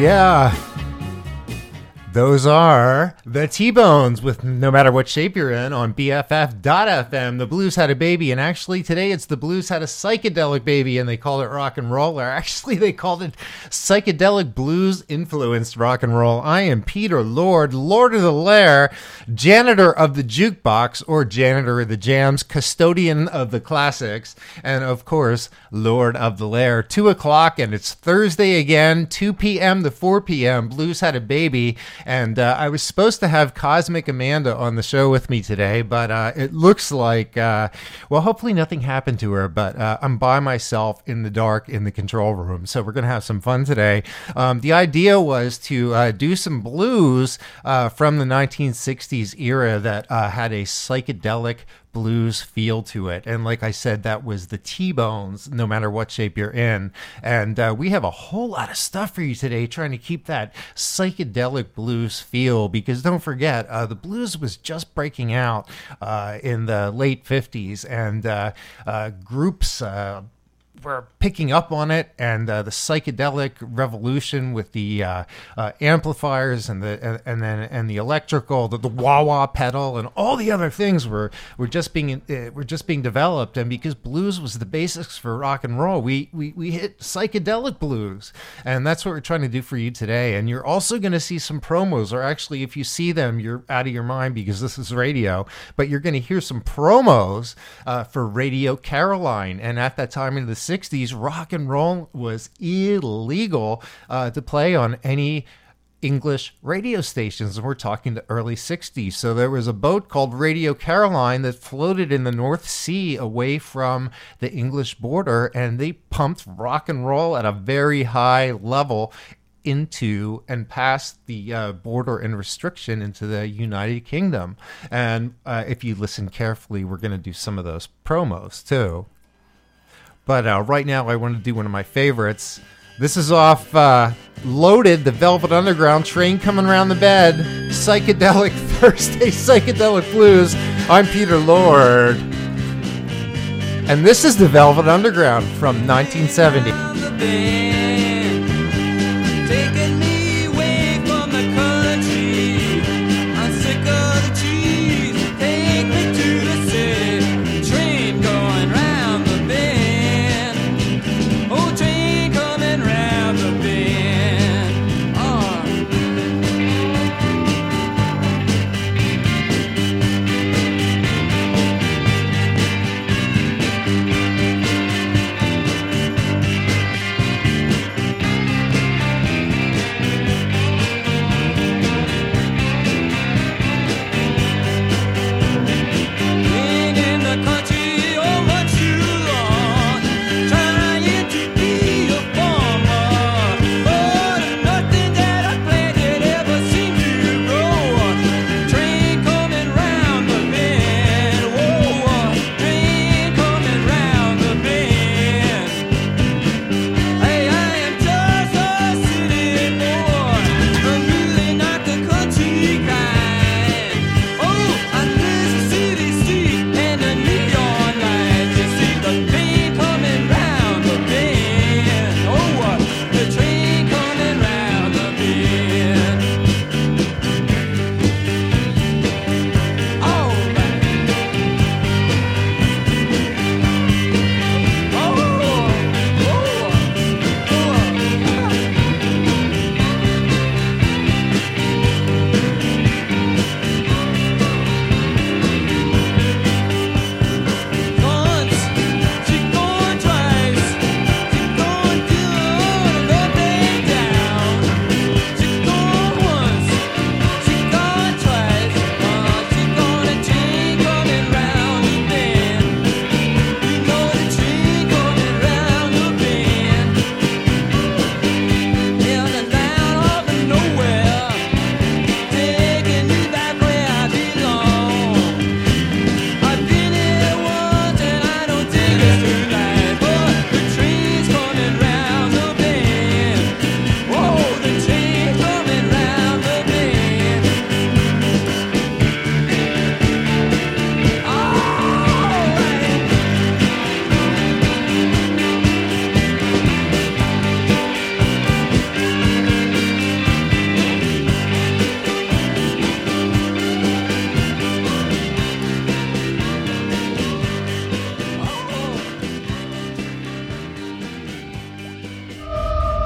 Yeah. Those are the T Bones with No Matter What Shape You're In on BFF.FM. The Blues had a baby, and actually today it's the Blues had a psychedelic baby, and they called it rock and roll. Or actually, they called it psychedelic blues influenced rock and roll. I am Peter Lord, Lord of the Lair, janitor of the jukebox, or janitor of the jams, custodian of the classics, and of course, Lord of the Lair. Two o'clock, and it's Thursday again, 2 p.m. to 4 p.m. Blues had a baby. And uh, I was supposed to have Cosmic Amanda on the show with me today, but uh, it looks like, uh, well, hopefully nothing happened to her, but uh, I'm by myself in the dark in the control room. So we're going to have some fun today. Um, the idea was to uh, do some blues uh, from the 1960s era that had a psychedelic blues feel to it. And like I said, that was the T Bones, no matter what shape you're in. And uh, we have a whole lot of stuff for you today, trying to keep that psychedelic blues feel. Because don't forget, uh, the blues was just breaking out uh, in the late 50s, and uh, uh, groups uh, were picking up on it, and uh, the psychedelic revolution with the uh, uh, amplifiers and the and, then and the electrical, the, the wah wah pedal, and all the other things were were just being uh, were just being developed. And because blues was the basics for rock and roll, we we we hit psychedelic blues, and that's what we're trying to do for you today. And you're also going to see some promos, or actually, if you see them, you're out of your mind because this is radio. But you're going to hear some promos uh, for Radio Caroline, and at that time in the 60s, rock and roll was illegal uh, to play on any English radio stations, and we're talking the early 60s. So there was a boat called Radio Caroline that floated in the North Sea away from the English border, and they pumped rock and roll at a very high level into and past the uh, border and restriction into the United Kingdom. And uh, if you listen carefully, we're going to do some of those promos too. But uh, right now, I want to do one of my favorites. This is off uh, Loaded, the Velvet Underground train coming around the bed. Psychedelic Thursday, Psychedelic Blues. I'm Peter Lord. And this is the Velvet Underground from 1970.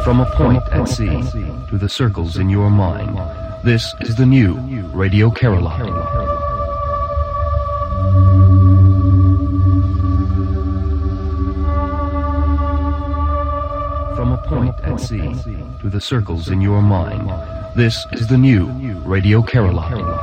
From a point at sea to the circles in your mind, this is the new Radio Caroline. From a point at sea to the circles in your mind. This is the new Radio Caroline.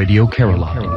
Radio Carolina.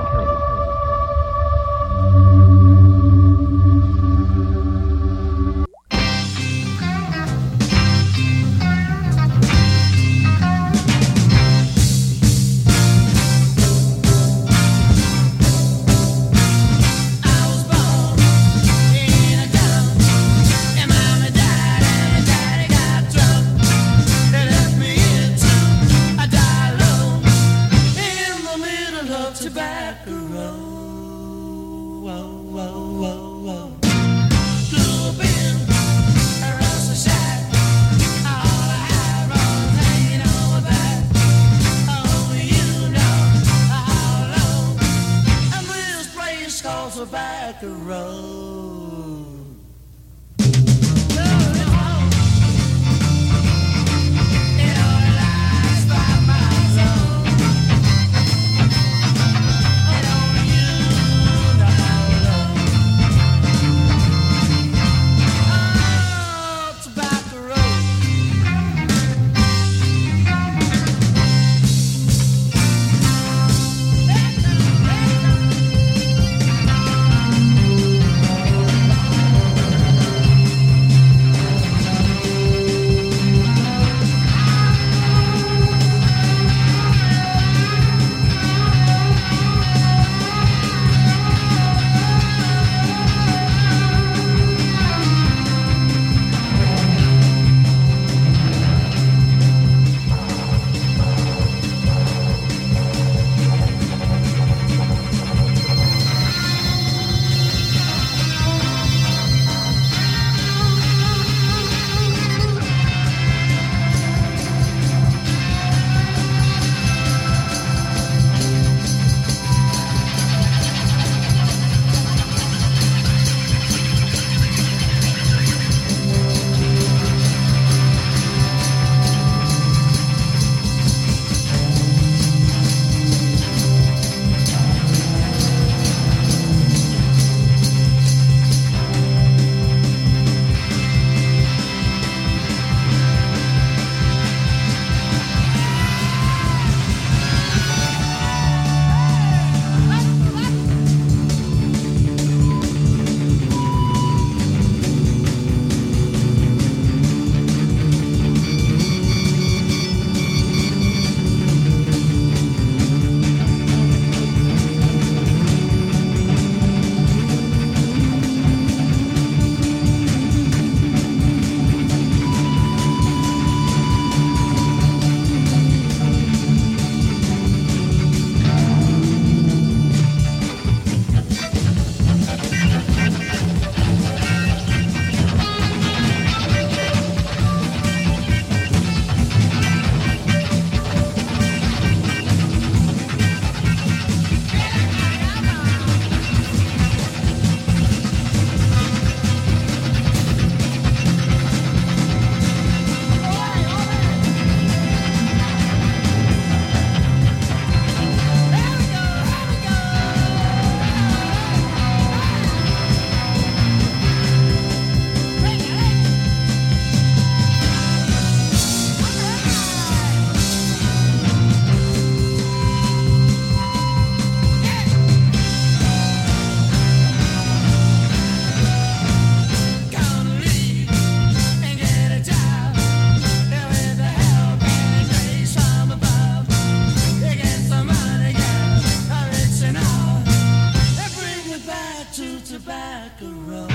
To Tobacco Road.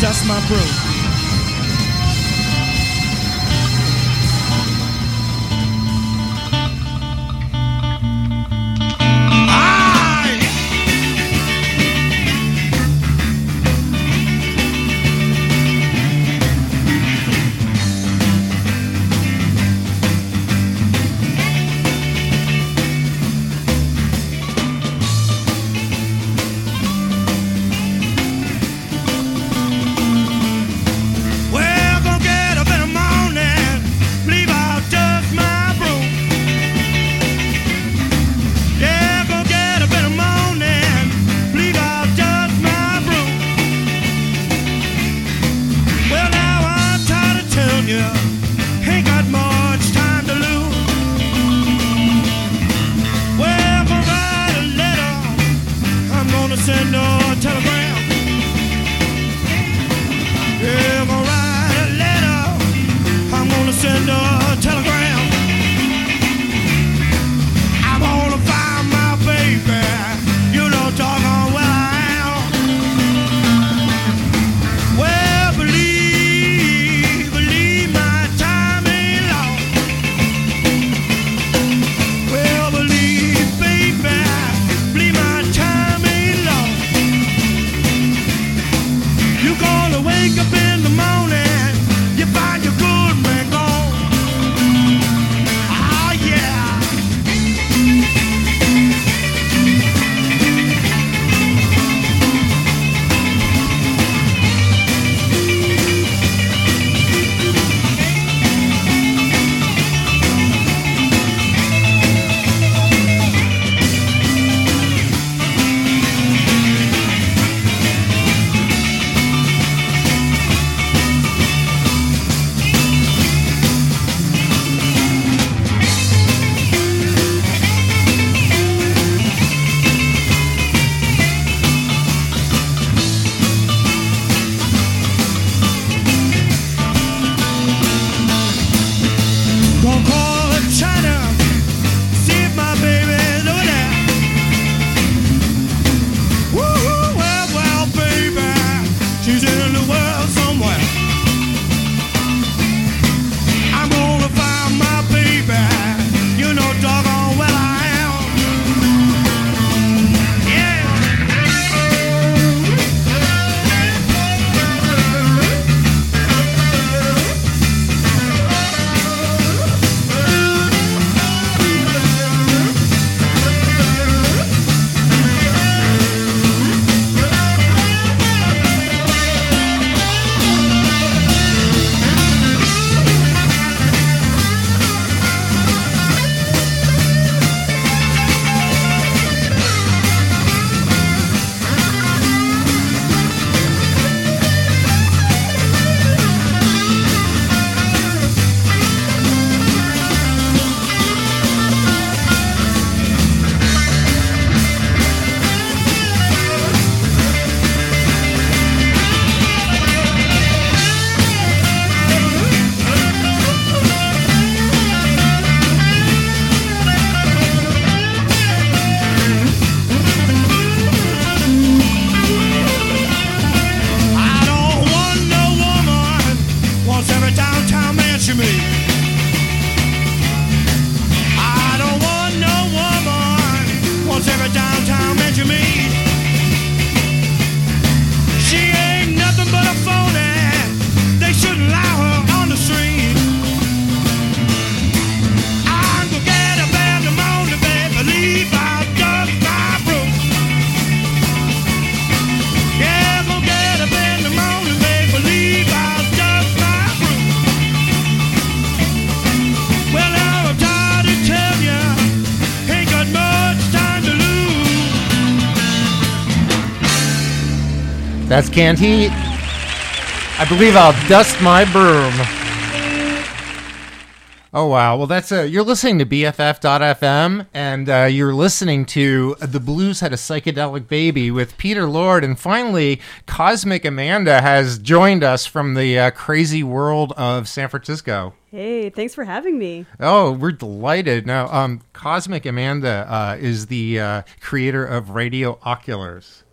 Dust My Bro. Canned Heat. I believe I'll dust my broom. Oh wow! Well, that's a. You're listening to BFF.FM, and uh, you're listening to the Blues had a psychedelic baby with Peter Lord, and finally, Cosmic Amanda has joined us from the uh, crazy world of San Francisco. Hey, thanks for having me. Oh, we're delighted. Now, um, Cosmic Amanda uh, is the uh, creator of Radio Oculars.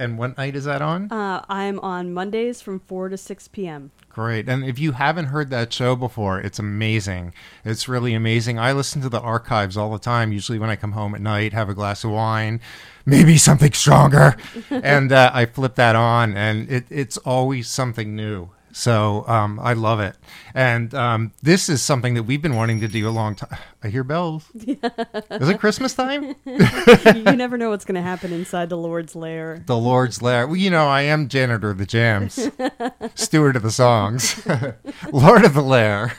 And what night is that on? Uh, I'm on Mondays from 4 to 6 p.m. Great. And if you haven't heard that show before, it's amazing. It's really amazing. I listen to the archives all the time, usually when I come home at night, have a glass of wine, maybe something stronger, and uh, I flip that on, and it, it's always something new. So um, I love it. And um, this is something that we've been wanting to do a long time. I hear bells. is it Christmas time? you never know what's going to happen inside the Lord's lair. The Lord's Lair. Well, you know, I am janitor of the jams, steward of the songs, Lord of the Lair.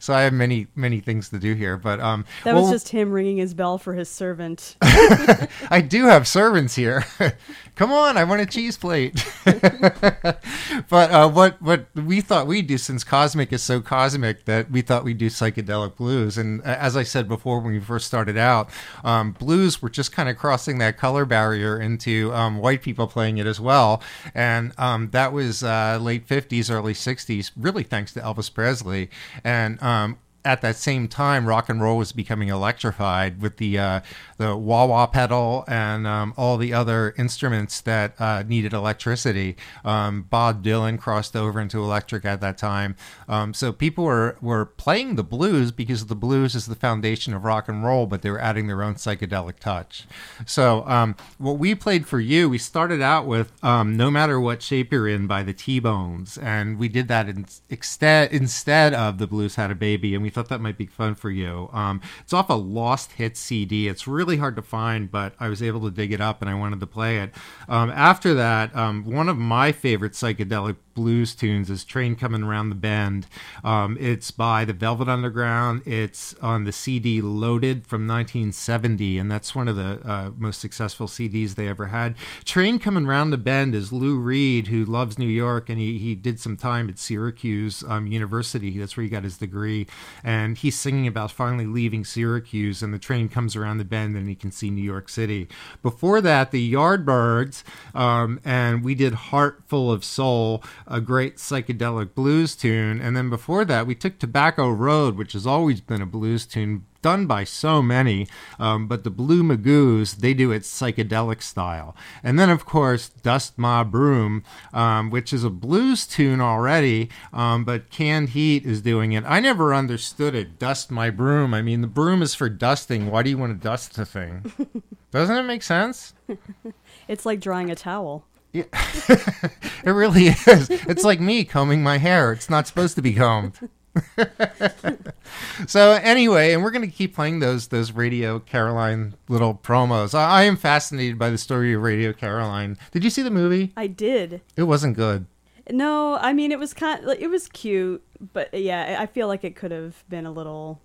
so I have many, many things to do here. But um, That well, was just him ringing his bell for his servant. I do have servants here. Come on, I want a cheese plate. but uh, what what we thought we'd do, since Cosmic is so cosmic, that we thought we'd do psychedelic blues. And as I said before, when we first started out, um, blues were just kind of crossing that color barrier into um, white people playing it as well. And um, that was uh, late '50s, early '60s, really thanks to Elvis Presley. And um, at that same time, rock and roll was becoming electrified with the uh, the wah wah pedal and um, all the other instruments that uh, needed electricity. Um, Bob Dylan crossed over into electric at that time, um, so people were were playing the blues because the blues is the foundation of rock and roll, but they were adding their own psychedelic touch. So um, what we played for you, we started out with um, "No Matter What Shape You're In" by the T Bones, and we did that in, instead instead of the Blues Had a Baby, and we thought that might be fun for you. Um, it's off a Lost hit CD. It's really hard to find, but I was able to dig it up, and I wanted to play it. Um, after that, um, one of my favorite psychedelic blues tunes is Train Coming Around the Bend. Um, it's by the Velvet Underground. It's on the CD Loaded from 1970, and that's one of the uh, most successful CDs they ever had. Train Coming Around the Bend is Lou Reed, who loves New York, and he, he did some time at Syracuse um, University. That's where he got his degree. And he's singing about finally leaving Syracuse, and the train comes around the bend, and he can see New York City. Before that, the Yardbirds, um, and we did Heart Full of Soul, a great psychedelic blues tune. And then before that, we took Tobacco Road, which has always been a blues tune done by so many, um, but the Blue Magoos, they do it psychedelic style. And then, of course, Dust My Broom, um, which is a blues tune already, um, but Canned Heat is doing it. I never understood it, Dust My Broom. I mean, the broom is for dusting. Why do you want to dust the thing? Doesn't it make sense? It's like drying a towel. Yeah. it really is. It's like me combing my hair. It's not supposed to be combed. so anyway, and we're going to keep playing those those Radio Caroline little promos. I, I am fascinated by the story of Radio Caroline. Did you see the movie? I did. It wasn't good. No, I mean it was kind. Like, it was cute, but yeah, I feel like it could have been a little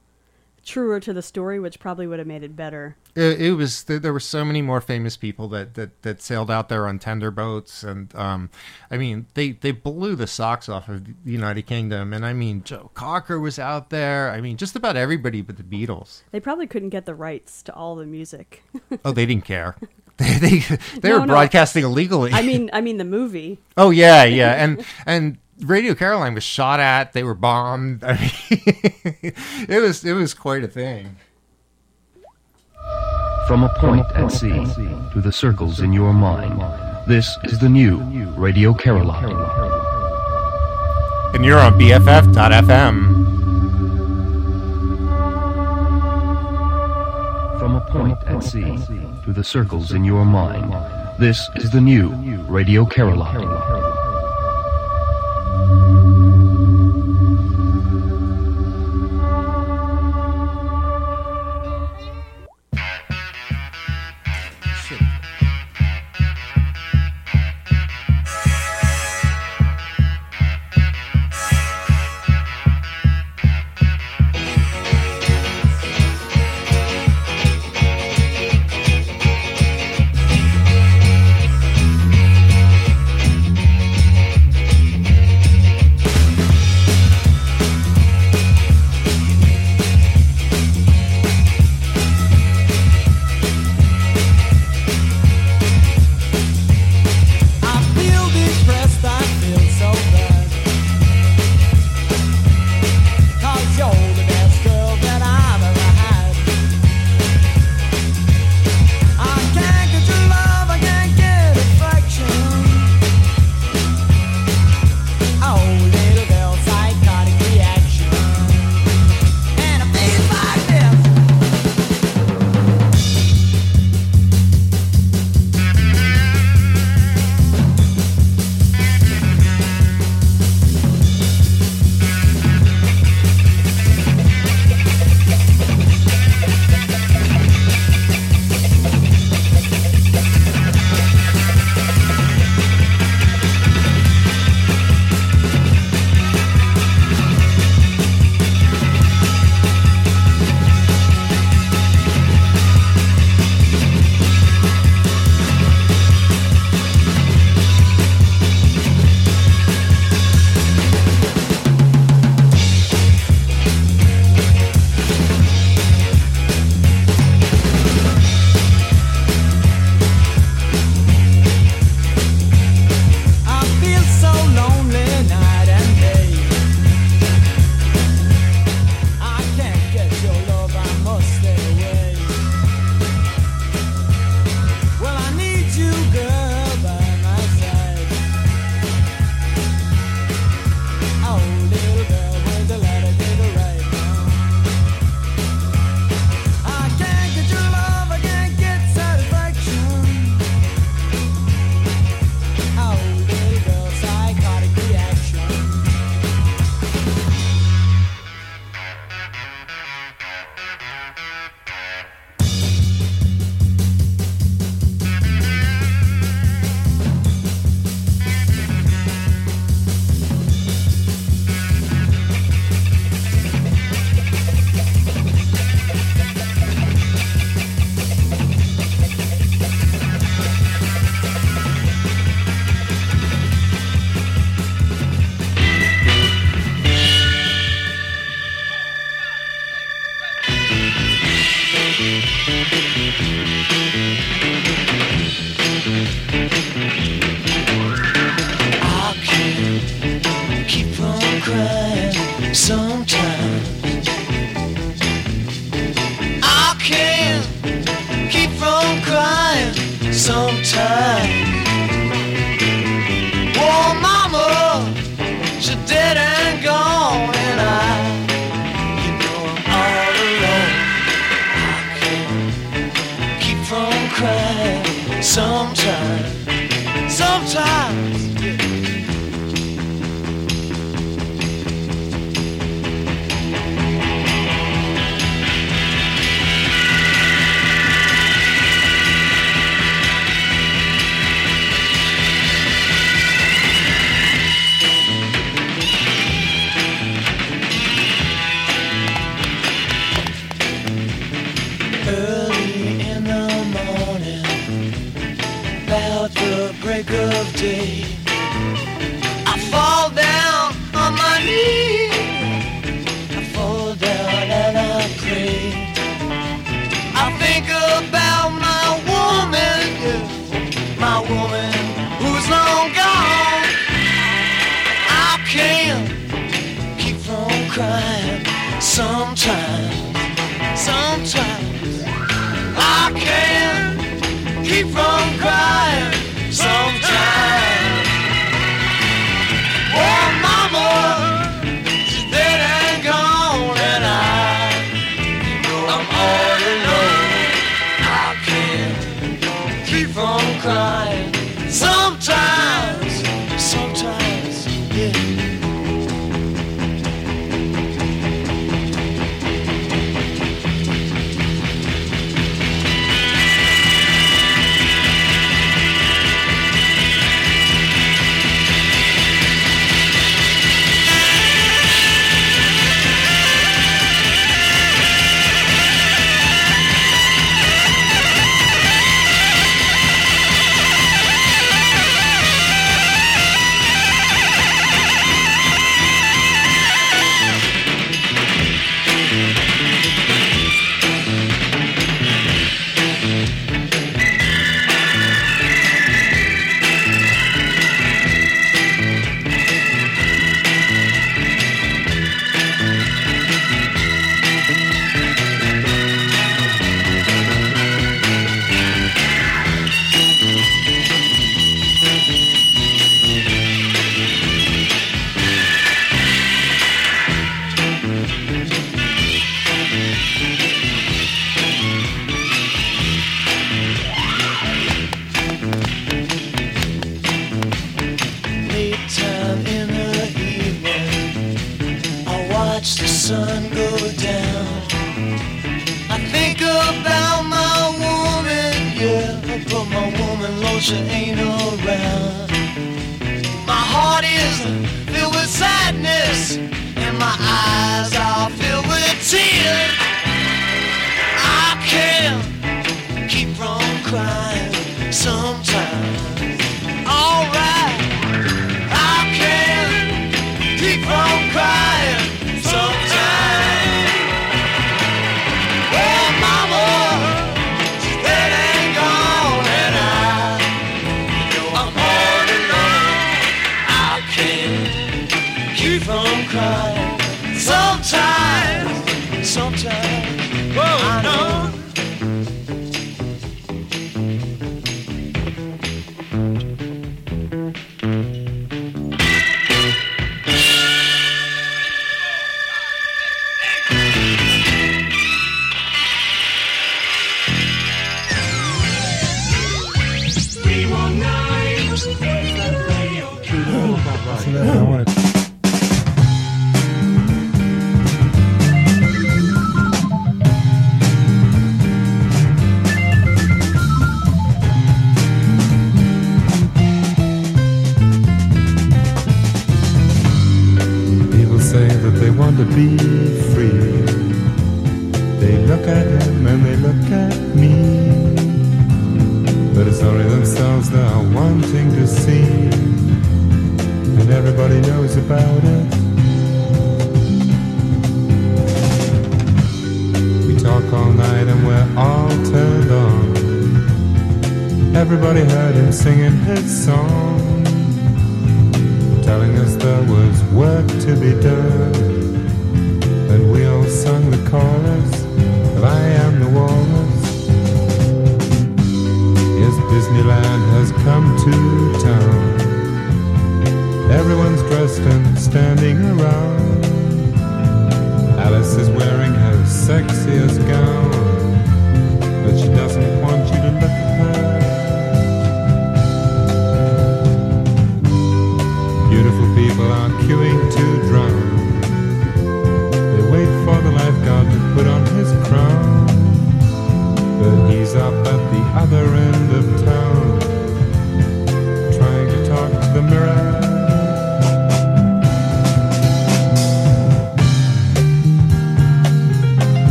truer to the story, which probably would have made it better. It, it was there, were so many more famous people that, that, that sailed out there on tender boats, and um, I mean they, they blew the socks off of the United Kingdom, and I mean Joe Cocker was out there. I mean just about everybody but the Beatles. They probably couldn't get the rights to all the music. Oh, they didn't care. They they, they No, were no. broadcasting illegally. I mean, I mean the movie. Oh yeah, yeah, and and Radio Caroline was shot at. They were bombed. I mean, it was it was quite a thing. From a point at sea to the circles in your mind, this is the new Radio Caroline. And you're on BFF.FM. From a point at sea to the circles in your mind, this is the new Radio Caroline.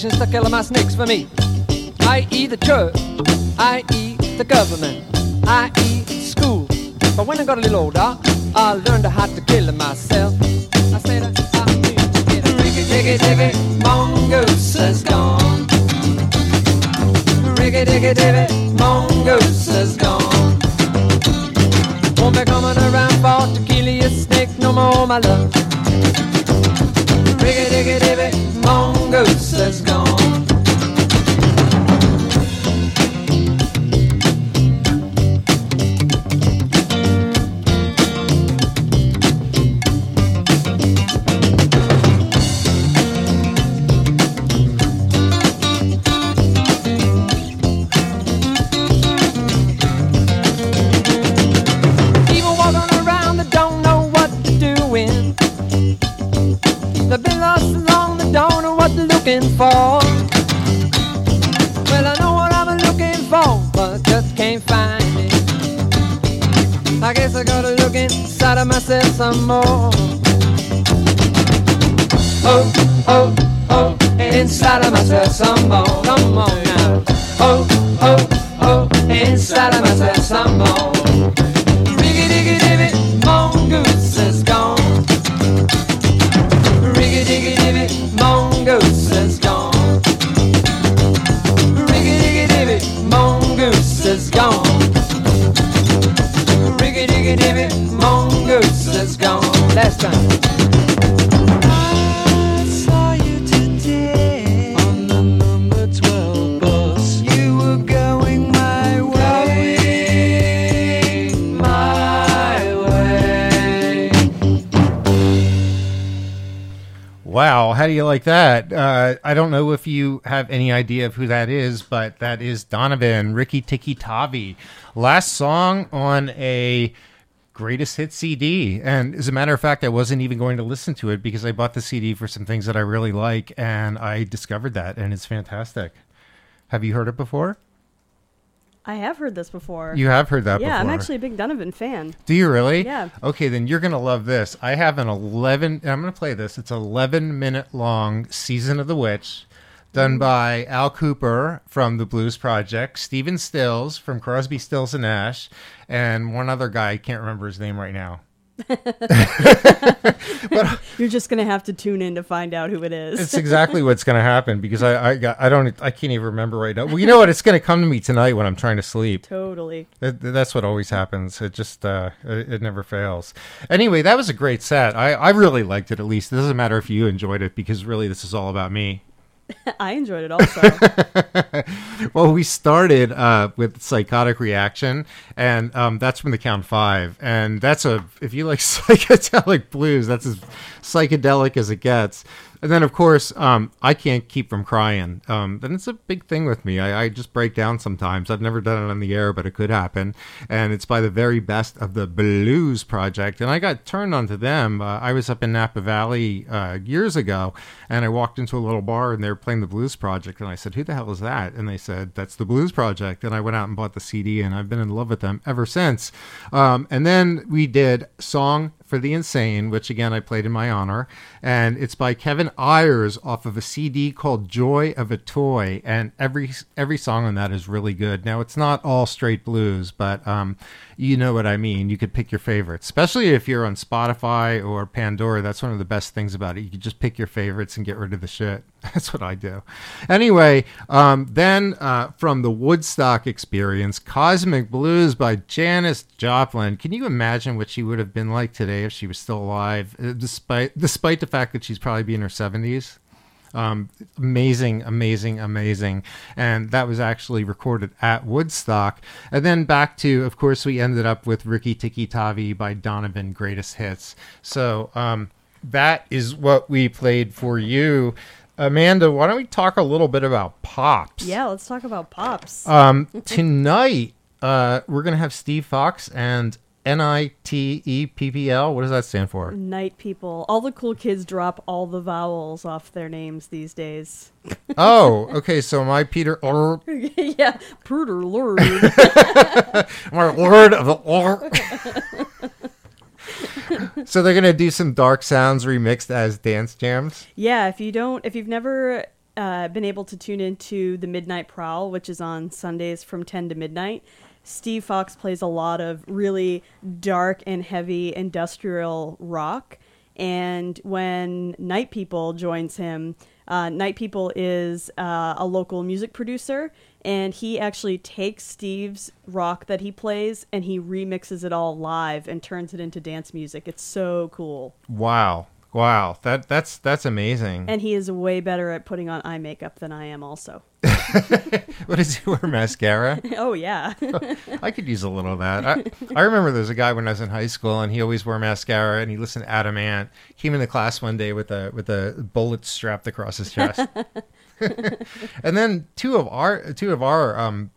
Organizations to kill my snakes for me. I.e. the church, I.e. the government, I.e. school. But when I got a little older, I learned how to kill myself. I said, I need to get Ricky Ticky Ticky, mongoose is gone. Ricky Ticky Ticky, mongoose is gone. Won't be coming around for to kill you, snake no more, my love. Like that? Uh, I don't know if you have any idea of who that is, but that is Donovan, Riki Tiki Tavi. Last song on a greatest hit CD. And as a matter of fact, I wasn't even going to listen to it because I bought the CD for some things that I really like, and I discovered that, and it's fantastic. Have you heard it before? I have heard this before. You have heard that yeah, before. I'm actually a big Donovan fan. Do you really? Yeah. Okay, then you're gonna love this. I have an 11. I'm gonna play this. It's 11 minute long season of the witch, done mm. by Al Kooper from the Blues Project, Stephen Stills from Crosby, Stills and Nash, and one other guy. I can't remember his name right now. You're just gonna have to tune in to find out who it is. It's exactly what's going to happen because I I, got, I don't I can't even remember right now. Well, you know what? It's going to come to me tonight when I'm trying to sleep. totally. That, that's what always happens. It just uh, it, it never fails. Anyway, that was a great set. I, I really liked it. At least it doesn't matter if you enjoyed it because really this is all about me. I enjoyed it also. Well, we started uh, with psychotic reaction, and um, that's from the count five. And that's a if you like psychedelic blues, that's as psychedelic as it gets. And then, of course, um, I can't keep from crying. Um, and it's a big thing with me. I, I just break down sometimes. I've never done it on the air, but it could happen. And it's by the very best of the Blues Project. And I got turned onto them. Uh, I was up in Napa Valley uh, years ago, and I walked into a little bar, and they were playing the Blues Project. And I said, "Who the hell is that?" And they said, "That's the Blues Project." And I went out and bought the CD, and I've been in love with them ever since. Um, and then we did "Song for the Insane," which again I played in my honor, and it's by Kevin Ayers off of a CD called "Joy of a Toy," and every every song on that is really good. Now it's not all straight blues, but um, you know what I mean. You could pick your favorites, especially if you're on Spotify or Pandora. That's one of the best things about it. You can just pick your favorites and get rid of the shit. That's what I do. Anyway, um, then uh, from the Woodstock experience, Cosmic Blues by Janis Joplin. Can you imagine what she would have been like today if she was still alive, uh, despite despite the fact that she's probably be in her seventies? Um, amazing, amazing, amazing. And that was actually recorded at Woodstock. And then back to, of course, we ended up with Riki Tiki Tavi by Donovan Greatest Hits. So um, that is what we played for you. Amanda, why don't we talk a little bit about pops? Yeah, let's talk about pops. Um, tonight, uh, we're gonna have Steve Fox and N I T E P P L. What does that stand for? Night people. All the cool kids drop all the vowels off their names these days. Oh, okay. So my Peter, or yeah, pruder lord. my Lord of the or. so they're gonna do some dark sounds remixed as dance jams. yeah, if you don't, if you've never uh, been able to tune into the Midnight Prowl, which is on Sundays from 10 to midnight, Steve Fox plays a lot of really dark and heavy industrial rock. And when Night People joins him, uh, Night People is uh, a local music producer, and he actually takes Steve's rock that he plays and he remixes it all live and turns it into dance music. It's so cool. Wow, wow. That that's that's amazing. And he is way better at putting on eye makeup than I am, also. what does he wear? Mascara? oh, yeah. I could use a little of that. I, I remember there's a guy when I was in high school, and he always wore mascara, and he listened to Adam Ant. Came into class one day with a with a bullet strapped across his chest. and then two of our two of our um,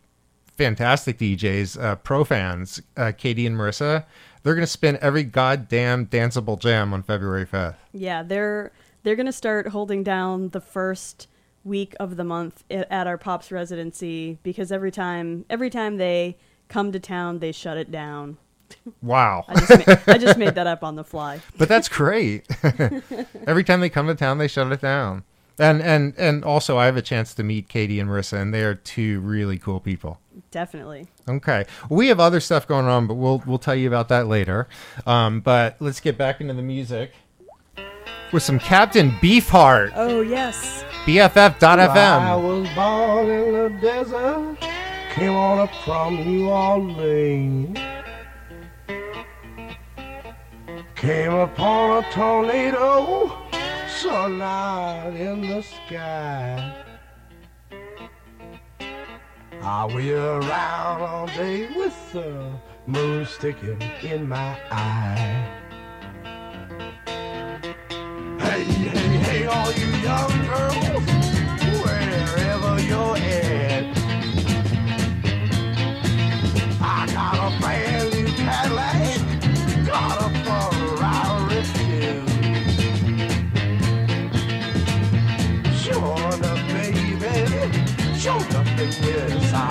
fantastic DJs, uh, pro fans, uh, Katie and Marissa. They're gonna spin every goddamn danceable jam on February fifth. yeah, they're they're going to start holding down the first week of the month at our Pops residency because every time every time they come to town, they shut it down. Wow, I just ma- I just made that up on the fly. but that's great. every time they come to town, they shut it down. And and and also, I have a chance to meet Katie and Marissa, and they are two really cool people. Definitely. Okay, we have other stuff going on, but we'll we'll tell you about that later. Um, but let's get back into the music with some Captain Beefheart, Oh, yes. BFF.FM. I was born in the desert, came on up from New Orleans. Came upon a tornado, sunlight in the sky. I wheel around all day with the moon sticking in my eye. Hey, all you young girls, wherever you're at. I got a brand new Cadillac, got a Ferrari too.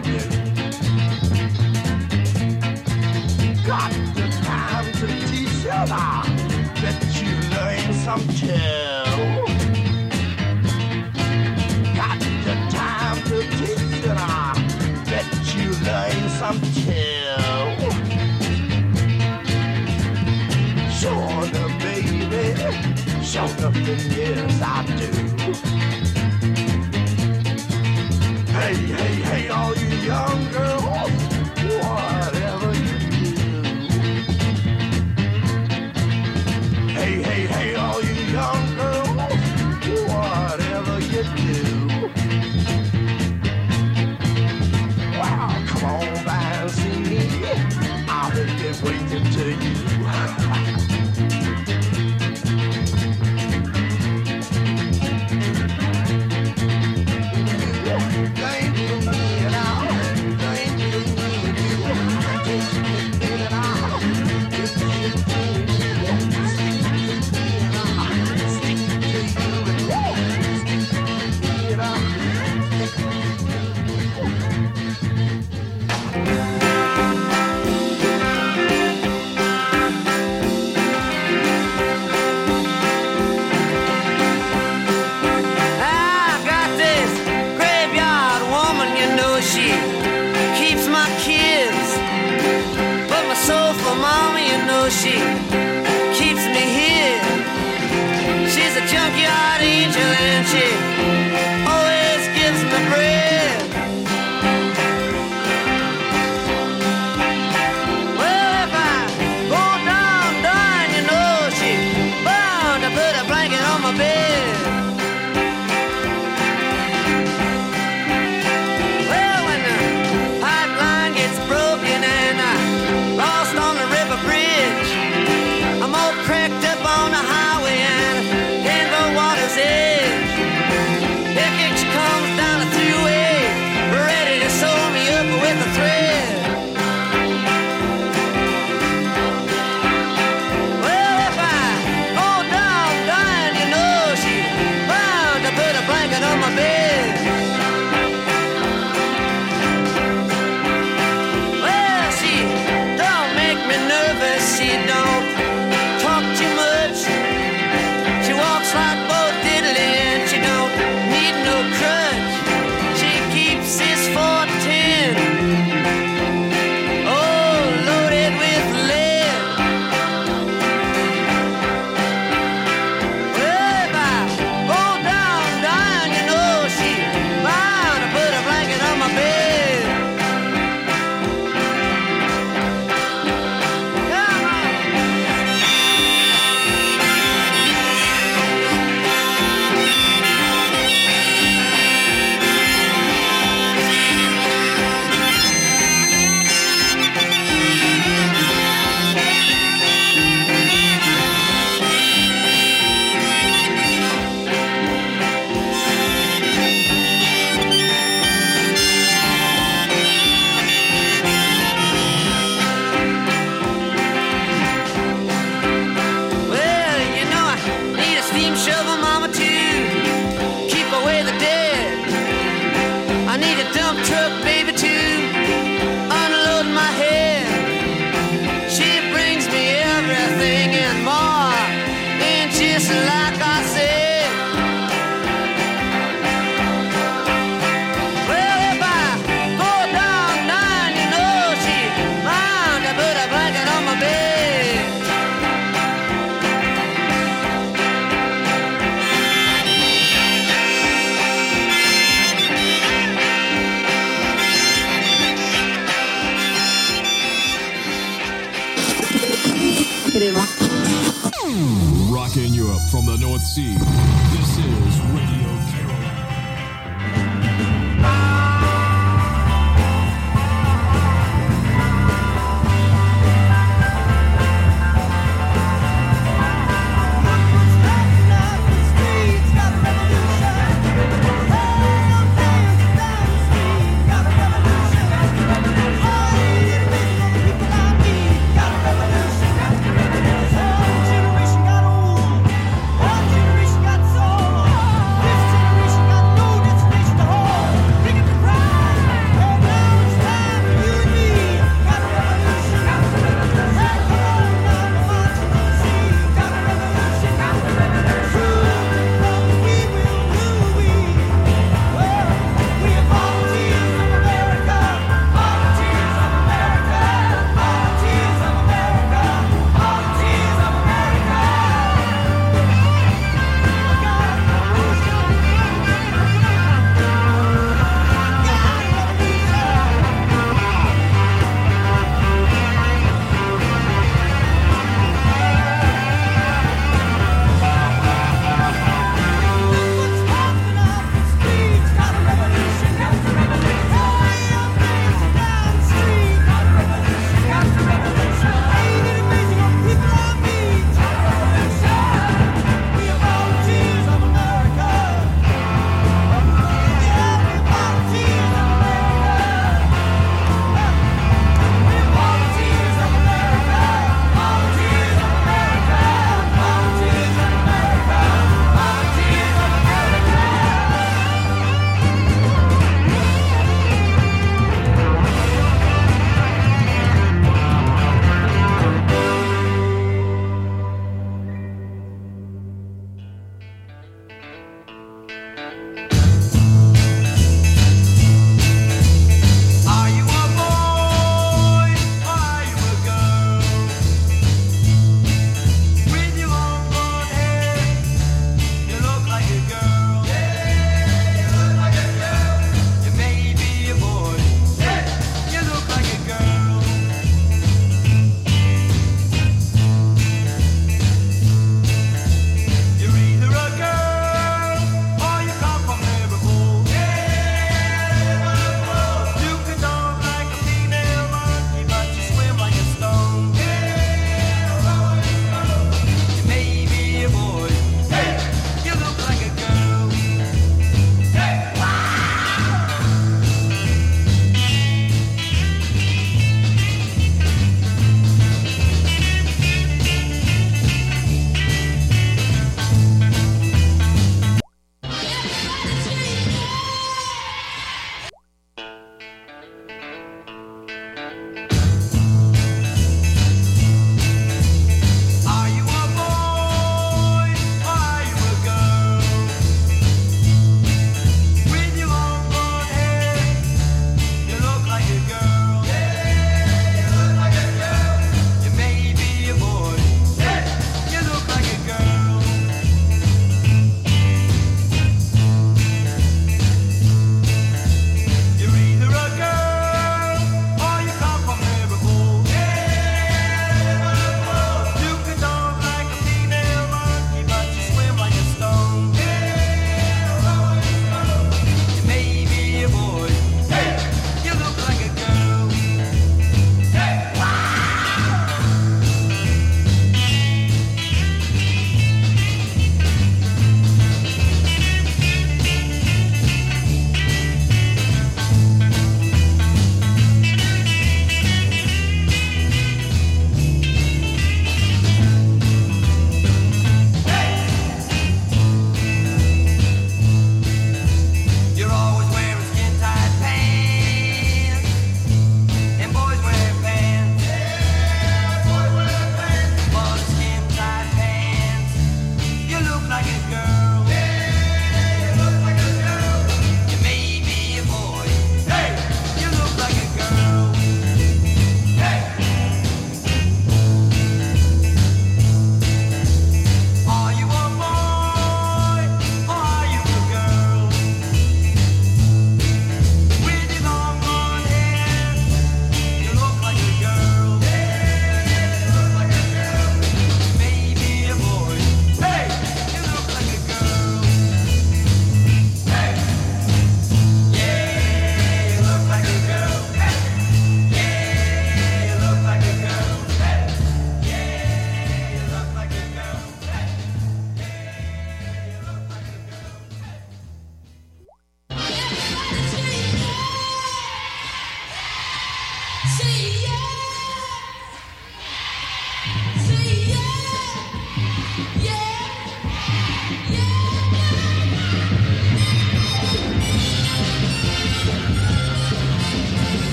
Baby. Got the time to teach you now. Some too. Got the time to teach you now. Bet you learn some too. Sure enough, baby. Sure enough, yes, I do. Hey, hey, hey, all you young girls,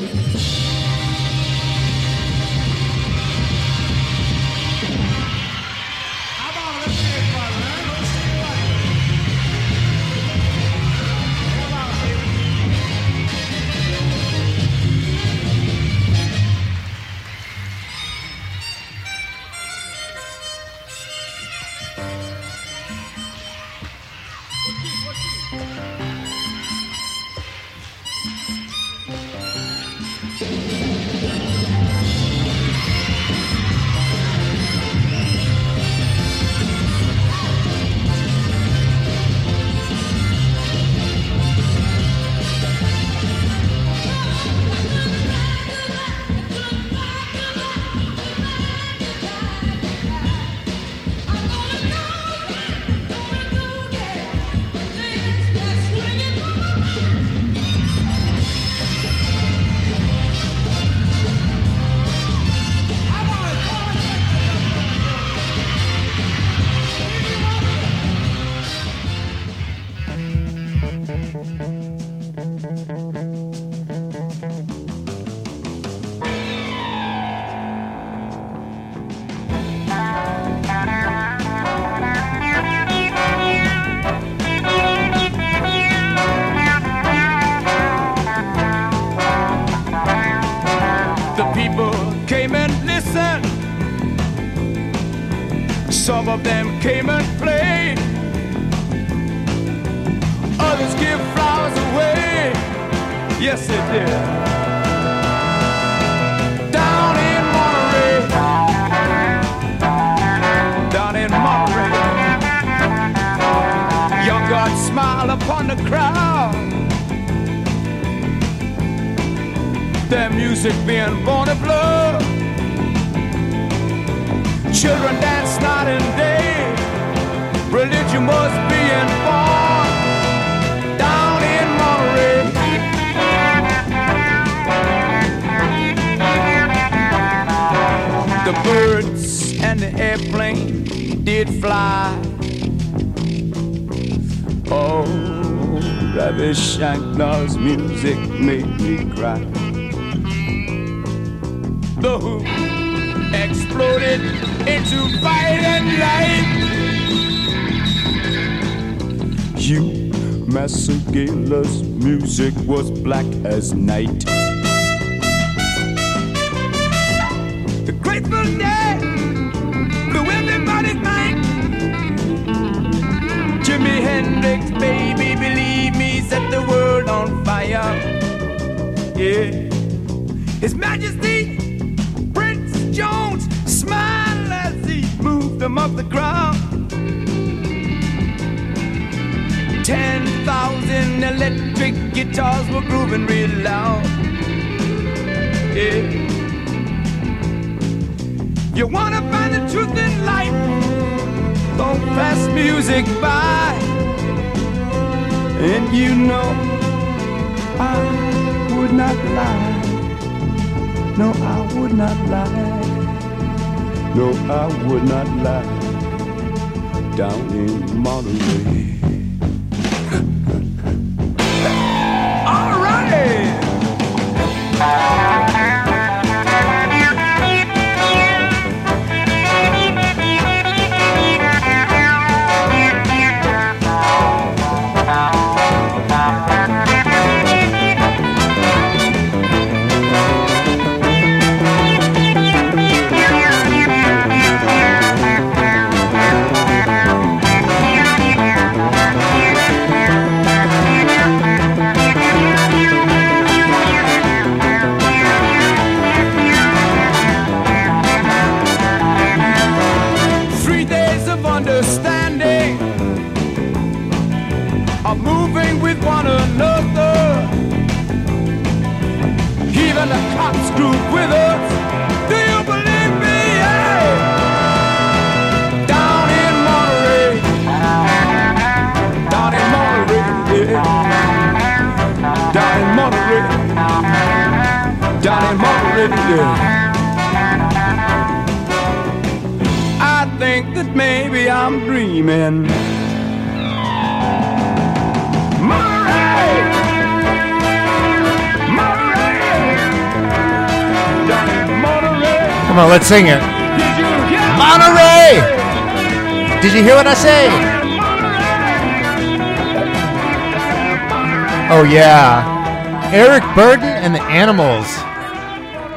The night. Would not lie. Down in Monterey. Sing it. Monterey! Did you hear what I say? Oh yeah, Eric Burdon and the Animals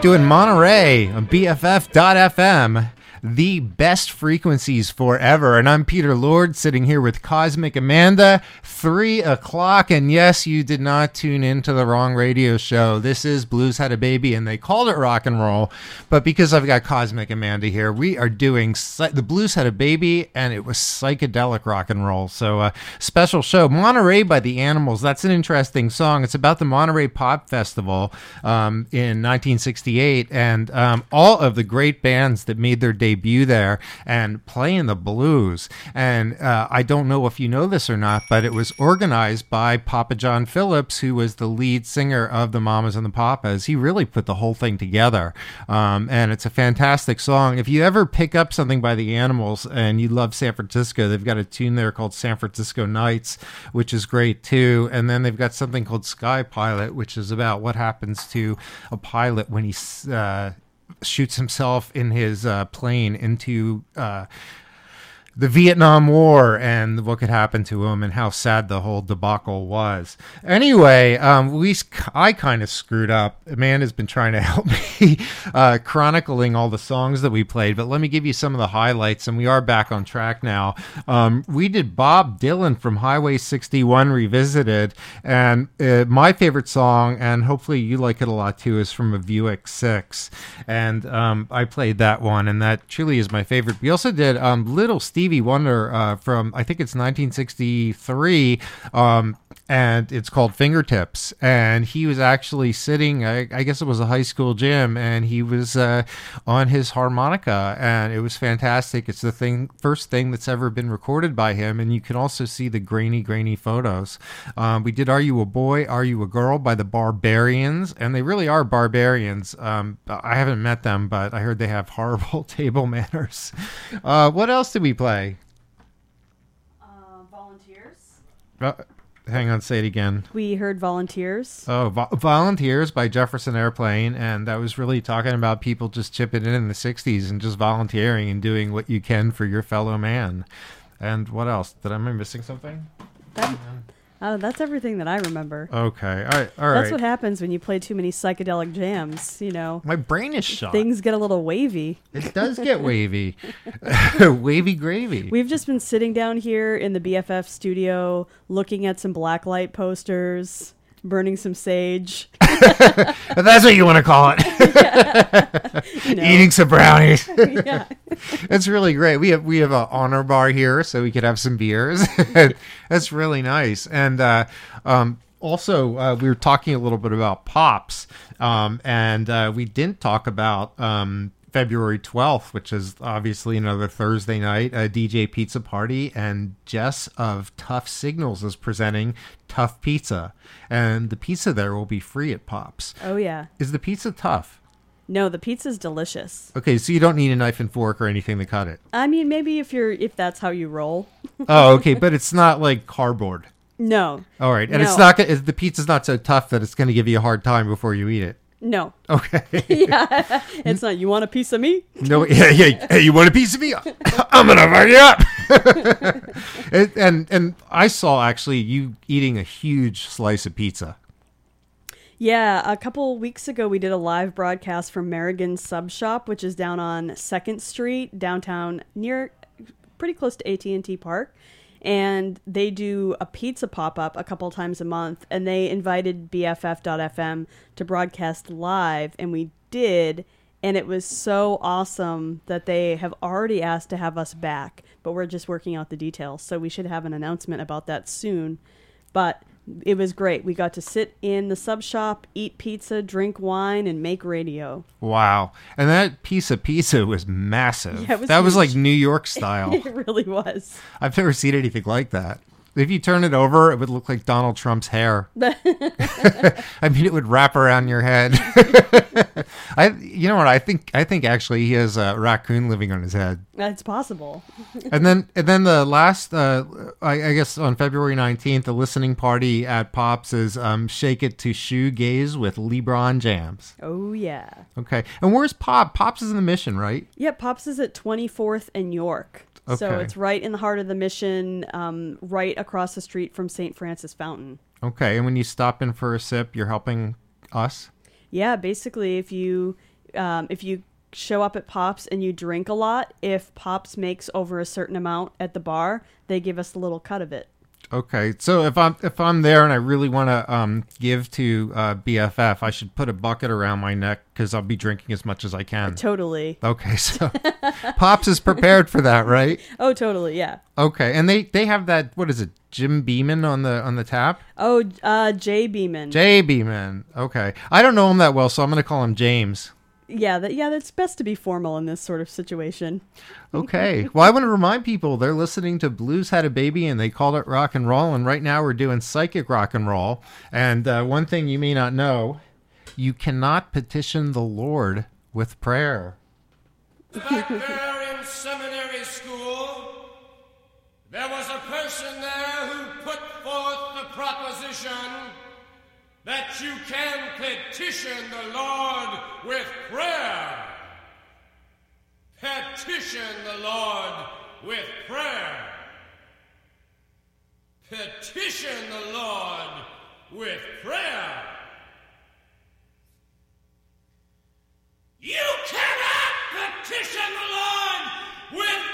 doing Monterey on BFF.FM. The best frequencies forever. And I'm Peter Lord sitting here with Cosmic Amanda, three o'clock. And yes, you did not tune into the wrong radio show. This is Blues Had a Baby, and they called it rock and roll. But because I've got Cosmic Amanda here, we are doing the Blues Had a Baby, and it was psychedelic rock and roll. So, uh, special show. Monterey by the Animals. That's an interesting song. It's about the Monterey Pop Festival um, in 1968, and um, all of the great bands that made their debut there and playing the blues. And uh, I don't know if you know this or not, but it was organized by Papa John Phillips, who was the lead singer of the Mamas and the Papas. He really put the whole thing together, um, and it's a fantastic song. If you ever pick up something by the Animals and you love San Francisco, they've got a tune there called San Francisco Nights, which is great too. And then they've got something called Sky Pilot, which is about what happens to a pilot when he uh, shoots himself in his uh, plane into uh, the Vietnam War and what could happen to him and how sad the whole debacle was. Anyway, um, we I kind of screwed up. Amanda's been trying to help me uh, chronicling all the songs that we played, but let me give you some of the highlights, and we are back on track now. Um, we did Bob Dylan from Highway 61 Revisited, and uh, my favorite song, and hopefully you like it a lot too, is from a Buick 6. And um, I played that one, and that truly is my favorite. We also did um, Little Stevie Wonder uh, from, I think it's 1963, um, and it's called Fingertips. And he was actually sitting, I, I guess it was a high school gym, and he was uh, on his harmonica, and it was fantastic. It's the thing, first thing that's ever been recorded by him, and you can also see the grainy, grainy photos. Um, we did "Are You a Boy? Are You a Girl?" by the Barbarians, and they really are barbarians. Um, I haven't met them, but I heard they have horrible table manners. Uh, what else did we play? volunteers. Hang on, say it again. We heard volunteers. Oh, Vo- Volunteers by Jefferson Airplane, and that was really talking about people just chipping in in the '60s and just volunteering and doing what you can for your fellow man. And what else? Did I am I missing something? That, uh, that's everything that I remember. Okay, all right, all right. That's what happens when you play too many psychedelic jams. You know, My brain is shot. things get a little wavy. It does get wavy, wavy gravy. We've just been sitting down here in the BFF studio, looking at some blacklight posters, burning some sage. That's what you want to call it. You know. Eating some brownies. yeah. That's really great. We have we have a honor bar here, so we could have some beers. That's really nice. And uh, um, also, uh, we were talking a little bit about pops, um, and uh, we didn't talk about um, February twelfth, which is obviously another Thursday night, a DJ pizza party, and Jess of Tough Signals is presenting Tough Pizza, and the pizza there will be free at Pops. Oh yeah. Is the pizza tough? No, the pizza's delicious. Okay, so you don't need a knife and fork or anything to cut it. I mean, maybe if you're if that's how you roll. Oh, okay, but it's not like cardboard. No. All right, and it's not the pizza's not so tough that it's going to give you a hard time before you eat it. No. Okay. yeah. It's not. You want a piece of me? No, yeah, yeah. Hey, you want a piece of me? I'm gonna fuck you up. and, and and I saw actually you eating a huge slice of pizza. Yeah, a couple weeks ago we did a live broadcast from Merigan's Sub Shop, which is down on Second Street, downtown, near, pretty close to AT and T Park, and they do a pizza pop up a couple times a month, and they invited BFF.FM to broadcast live, and we did, and it was so awesome that they have already asked to have us back, but we're just working out the details, so we should have an announcement about that soon, but it was great. We got to sit in the sub shop, eat pizza, drink wine, and make radio. Wow, and that piece of pizza was massive. Yeah, was that was like. New York style. it really was. I've never seen anything like that. If you turn it over, it would look like Donald Trump's hair. I mean, it would wrap around your head. I, you know what? I think, I think actually he has a raccoon living on his head. That's possible. And then, and then the last, uh, I, I guess on February nineteenth, the listening party at Pops is um, "Shake It to Shoe Gaze" with LeBron Jams. Oh yeah. Okay, and where's Pop? Pops is in the Mission, right? Yep, Pops is at 24th and York. So it's right in the heart of the mission, um, right across the street from St. Francis Fountain. Okay, and when you stop in for a sip, you're helping us. Yeah, basically, if you um, if you show up at Pops and you drink a lot, if Pops makes over a certain amount at the bar, they give us a little cut of it. Okay, so if I'm if I'm there and I really want to um, give to uh, BFF, I should put a bucket around my neck because I'll be drinking as much as I can. Totally. Okay, so Pops is prepared for that, right? Oh, totally. Yeah. Okay, and they they have that what is it, Jim Beeman on the on the tap? Oh, uh, Jay Beeman. Jay Beeman. Okay, I don't know him that well, so I'm gonna call him James. Yeah, that, yeah, that's best to be formal in this sort of situation. Okay. well, I want to remind people they're listening to Blues Had a Baby and they called it rock and roll. And right now we're doing psychic rock and roll. And uh, one thing you may not know you cannot petition the Lord with prayer. Back there in seminary school, there was a person there who put forth the proposition that you can petition the Lord with prayer. Petition the Lord with prayer. Petition the Lord with prayer. You cannot petition the Lord with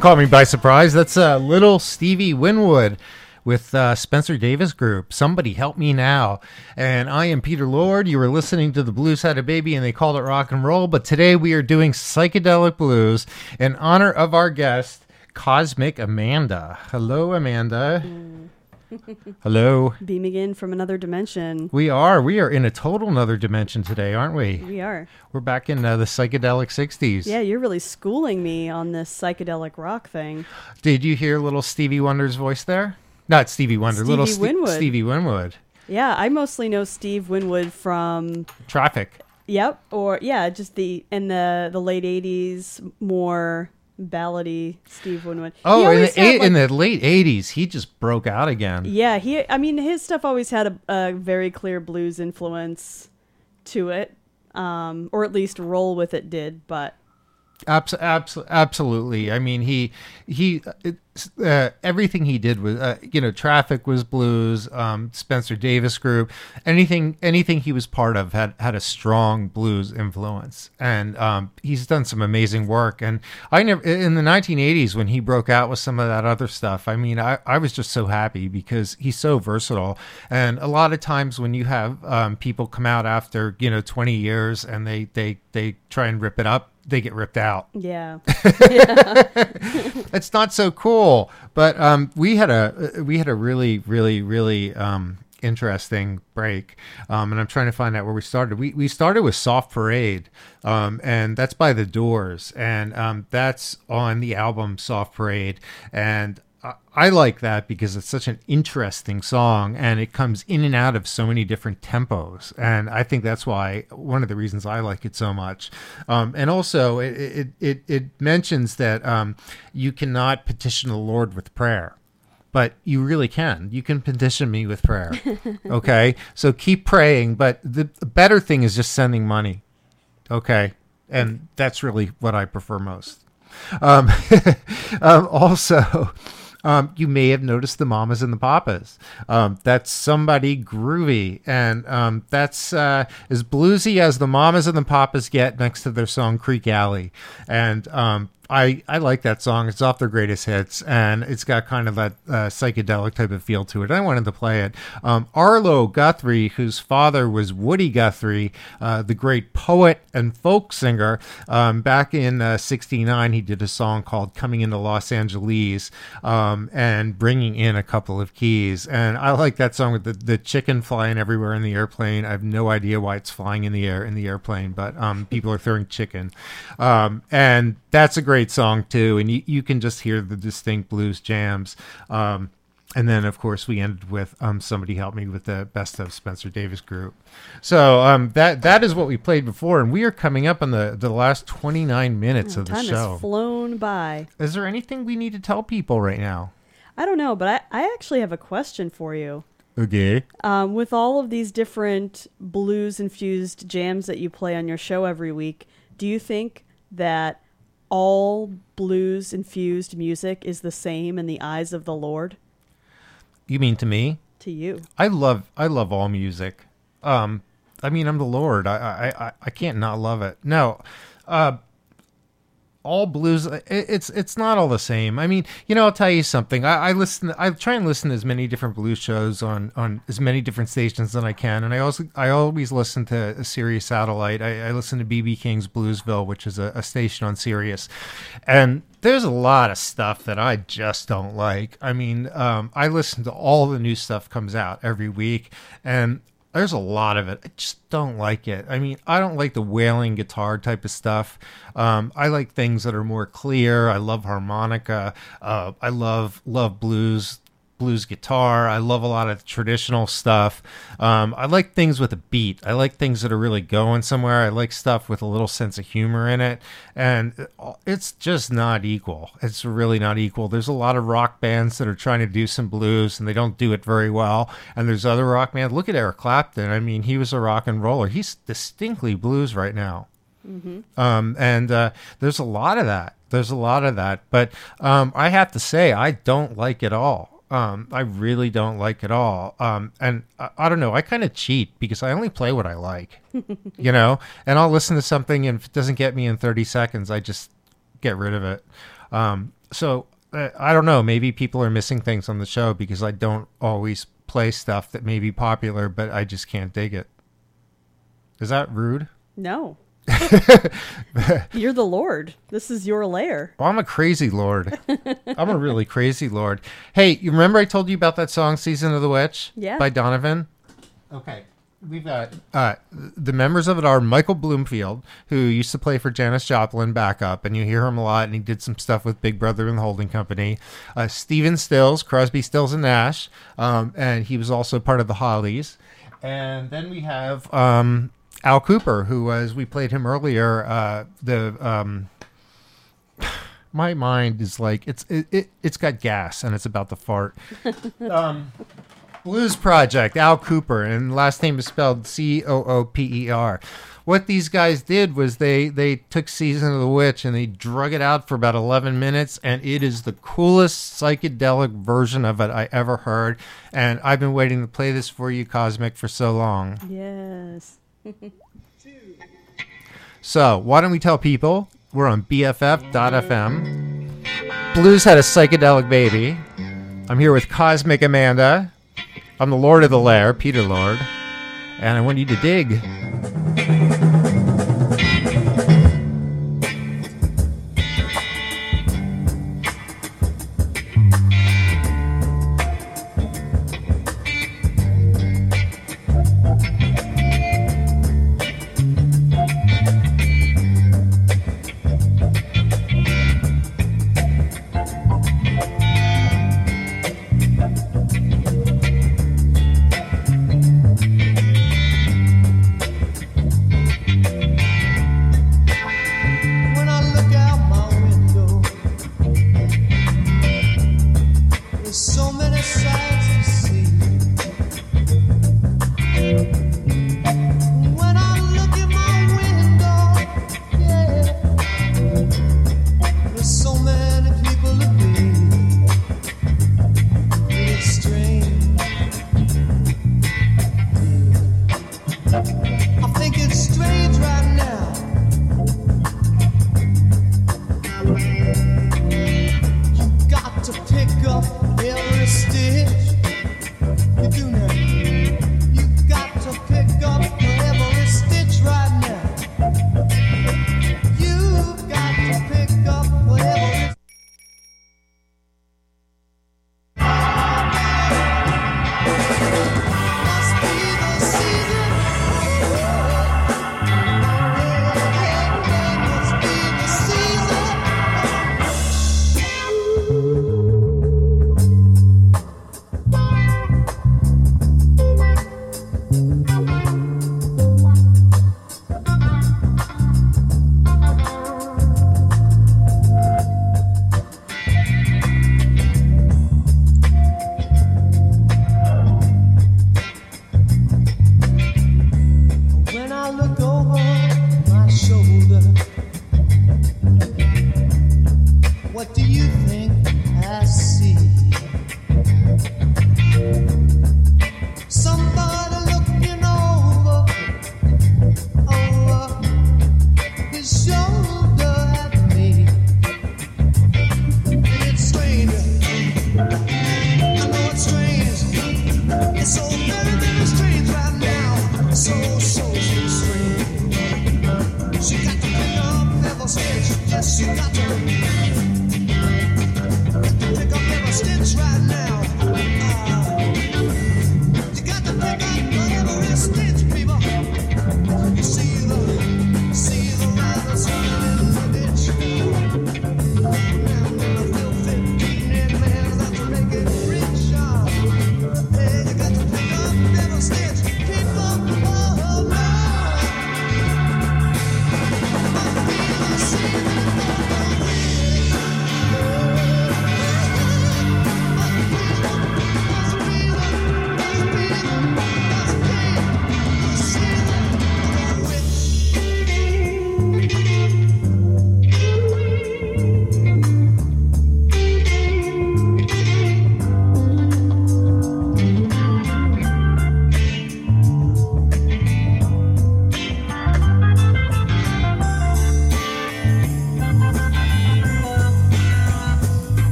one caught me by surprise. That's uh, little Stevie Winwood with uh, Spencer Davis Group. Somebody help me now. And I am Peter Lord. You were listening to the Blues Had a Baby and they called it rock and roll. But today we are doing psychedelic blues in honor of our guest, Cosmic Amanda. Hello, Amanda. Hello. Beaming in from another dimension. We are. We are in a total another dimension today, aren't we? We are. We're back in uh, the psychedelic 60s. Yeah, you're really schooling me on this psychedelic rock thing. Did you hear little Stevie Wonder's voice there? Not Stevie Wonder, little Stevie Ste- Winwood. Stevie Winwood. Yeah, I mostly know Steve Winwood from Traffic. Yep, or yeah, just the in the the late '80s, more ballady Steve Winwood. Oh, in the, had, eight, in the late 80s, he just broke out again. yeah, he. I mean, his stuff always had a, a very clear blues influence to it, um, or at least roll with it did. But Abs- abs- absolutely. I mean, he he uh, everything he did was uh, you know, Traffic was blues. Um, Spencer Davis Group, anything anything he was part of had had a strong blues influence, and um, he's done some amazing work. And I never in the 1980s when he broke out with some of that other stuff. I mean, I I was just so happy because he's so versatile. And a lot of times when you have um, people come out after you know 20 years and they they they try and rip it up they get ripped out. yeah, It's not so cool. But um, we had a we had a really really really um, interesting break, um, and I'm trying to find out where we started. We we started with Soft Parade, um, and that's by The Doors, and um, that's on the album Soft Parade, and. I- I like that because it's such an interesting song and it comes in and out of so many different tempos. And I think that's why one of the reasons I like it so much. Um, and also, it, it, it, it mentions that um, you cannot petition the Lord with prayer. But you really can. You can petition me with prayer. Okay. so keep praying. But the the better thing is just sending money. Okay. And that's really what I prefer most. Um, um, also, um, you may have noticed the mamas and the papas. Um, that's somebody groovy, and um, that's uh, as bluesy as the mamas and the papas get next to their song "Creeque Alley." And um, I I like that song. It's off their greatest hits, and it's got kind of that uh, psychedelic type of feel to it. I wanted to play it. Um, Arlo Guthrie, whose father was Woody Guthrie, uh, the great poet and folk singer, um, back in uh, '69, he did a song called "Coming into Los Angeles" um, and bringing in a couple of keys. And I like that song with the, the chicken flying everywhere in the airplane. I have no idea why it's flying in the air in the airplane, but um, people are throwing chicken, um, and that's a great song too. And you, you can just hear the distinct blues jams. Um, and then, of course, we ended with um, "Somebody Help Me" with the best of Spencer Davis Group. So um, that that is what we played before, and we are coming up on the the last twenty nine minutes of the time show. has flown by. Is there anything we need to tell people right now? I don't know, but I, I actually have a question for you. Okay. Um, with all of these different blues infused jams that you play on your show every week, do you think that all blues infused music is the same in the eyes of the Lord You mean to me? to you? I love I love all music. Um, I mean, I'm the Lord. I I I, I can't not love it. No, uh, all blues. It's it's not all the same. I mean, you know, I'll tell you something. I, I listen. I try and listen to as many different blues shows on on as many different stations that I can, and I also I always listen to a Sirius satellite. I, I listen to BB King's Bluesville, which is a, a station on Sirius, and there's a lot of stuff that I just don't like. I mean, um, I listen to all the new stuff comes out every week, and there's a lot of it. I just don't like it. I mean, I don't like the wailing guitar type of stuff. Um, I like things that are more clear. I love harmonica. Uh, I love love blues blues guitar. I love a lot of traditional stuff. Um, I like things with a beat. I like things that are really going somewhere. I like stuff with a little sense of humor in it. And it's just not equal. It's really not equal. There's a lot of rock bands that are trying to do some blues and they don't do it very well. And there's other rock bands. Look at Eric Clapton. I mean, he was a rock and roller. He's distinctly blues right now. Um, and uh, there's a lot of that. There's a lot of that. But um, I have to say, I don't like it all. Um, I really don't like it all. Um, and I, I don't know. I kind of cheat because I only play what I like, you know. And I'll listen to something, and if it doesn't get me in 30 seconds, I just get rid of it. Um, so uh, I don't know. Maybe people are missing things on the show because I don't always play stuff that may be popular, but I just can't dig it. Is that rude? No. You're the Lord. This is your lair. Well, I'm a crazy lord. I'm a really crazy lord. Hey, you remember I told you about that song "Season of the Witch" Yeah. by Donovan? Okay. We've got uh, the members of it are Michael Bloomfield, who used to play for Janis Joplin backup, and you hear him a lot, and he did some stuff with Big Brother and the Holding Company. Uh, Stephen Stills, Crosby, Stills, and Nash, um, and he was also part of the Hollies. And then we have um, Al Kooper, who was, we played him earlier, uh, the. Um, my mind is like it's it, it it's got gas and it's about to fart. um, Blues Project, Al Kooper, and last name is spelled C O O P E R. What these guys did was they they took Season of the Witch and they drug it out for about 11 minutes, and it is the coolest psychedelic version of it I ever heard. And I've been waiting to play this for you, Cosmic, for so long. Yes. So why don't we tell people we're on BFF.fm. Blues had a psychedelic baby. I'm here with Cosmic Amanda. I'm the Lord of the Lair, Peter Lord, and I want you to dig.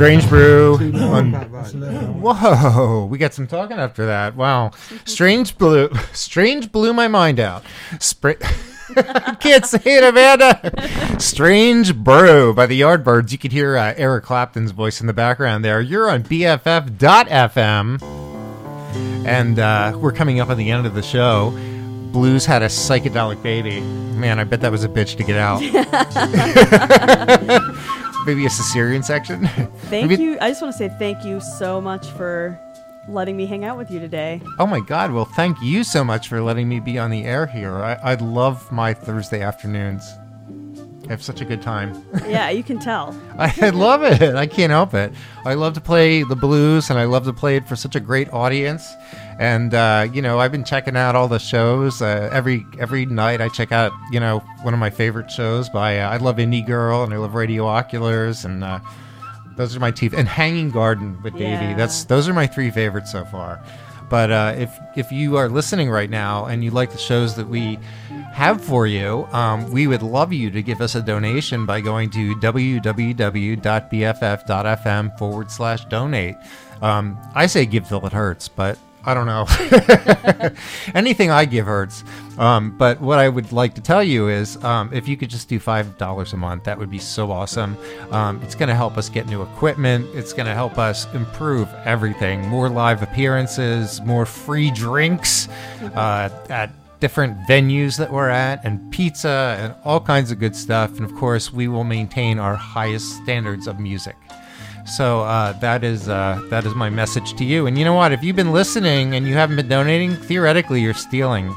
Strange Brew. on- Whoa, we got some talking after that. Wow, Strange blew, Strange blew my mind out. Spra- I can't say it, Amanda. Strange Brew by the Yardbirds. You could hear uh, Eric Clapton's voice in the background there. You're on BFF.FM, and uh, we're coming up on the end of the show. Blues had a psychedelic baby. Man, I bet that was a bitch to get out. Maybe a cesarean section. Thank Maybe- you. I just want to say thank you so much for letting me hang out with you today. Oh my God! Well, thank you so much for letting me be on the air here. I, I love my Thursday afternoons. I have such a good time. Yeah, you can tell. I, I love it. I can't help it. I love to play the blues, and I love to play it for such a great audience. And uh, you know, I've been checking out all the shows uh, every every night. I check out you know one of my favorite shows by uh, I love Indie Girl and I love Radio Oculars, and uh, those are my teeth. And Hanging Garden with Davey. Yeah. That's those are my three favorites so far. But uh, if if you are listening right now and you like the shows that we have for you, um, we would love you to give us a donation by going to www.bff.fm forward slash donate. Um, I say give till it hurts, but I don't know. Anything I give hurts. Um, but what I would like to tell you is um, if you could just do $5 a month, that would be so awesome. Um, it's going to help us get new equipment. It's going to help us improve everything. More live appearances, more free drinks uh, at different venues that we're at, and pizza, and all kinds of good stuff. And of course, we will maintain our highest standards of music. So uh, that is uh, that is my message to you. And you know what? If you've been listening and you haven't been donating, theoretically you're stealing.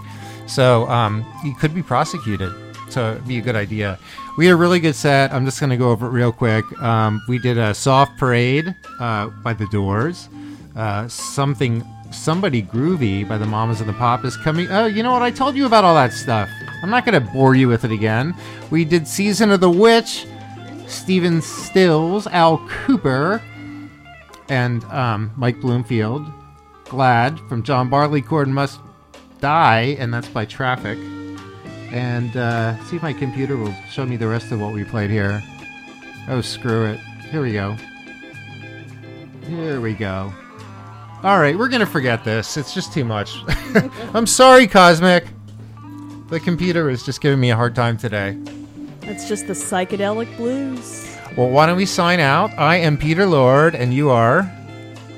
So um, you could be prosecuted. So it'd be a good idea. We had a really good set. I'm just going to go over it real quick. Um, we did a soft parade uh, by the Doors. Uh, something somebody groovy by the Mamas and the Papas coming. Oh, you know what? I told you about all that stuff. I'm not going to bore you with it again. We did Season of the Witch. Stephen Stills, Al Kooper, and um, Mike Bloomfield. Glad from John Barleycorn Must Die, and that's by Traffic. And uh, see if my computer will show me the rest of what we played here. Oh, screw it. Here we go. Here we go. All right, we're gonna forget this. It's just too much. I'm sorry, Cosmic. The computer is just giving me a hard time today. It's just the psychedelic blues. Well, why don't we sign out? I am Peter Lord, and you are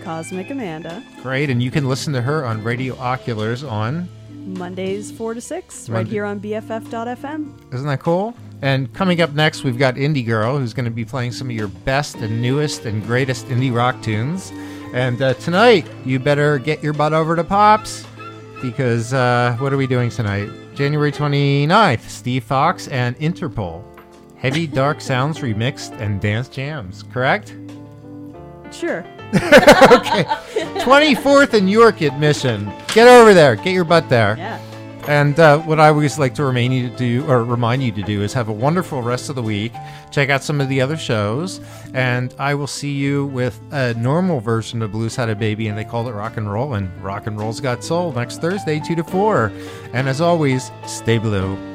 Cosmic Amanda. great, and you can listen to her on Radio Oculars on. Mondays 4 to 6, right here on BFF.fm. Isn't that cool? And coming up next, we've got Indie Girl, who's going to be playing some of your best and newest and greatest indie rock tunes. And uh, tonight, you better get your butt over to Pops, because uh, what are we doing tonight? January 29th, Steve Fox and Interpol. Heavy Dark Sounds remixed and dance jams, correct? Sure. okay. 24th and York admission. Get over there. Get your butt there. Yeah. And uh, what I always like to remind you to do, or remind you to do, is have a wonderful rest of the week. Check out some of the other shows, and I will see you with a normal version of Blues Had a Baby, and they called it Rock and Roll, and Rock and Roll's Got Soul next Thursday, two to four. And as always, stay blue.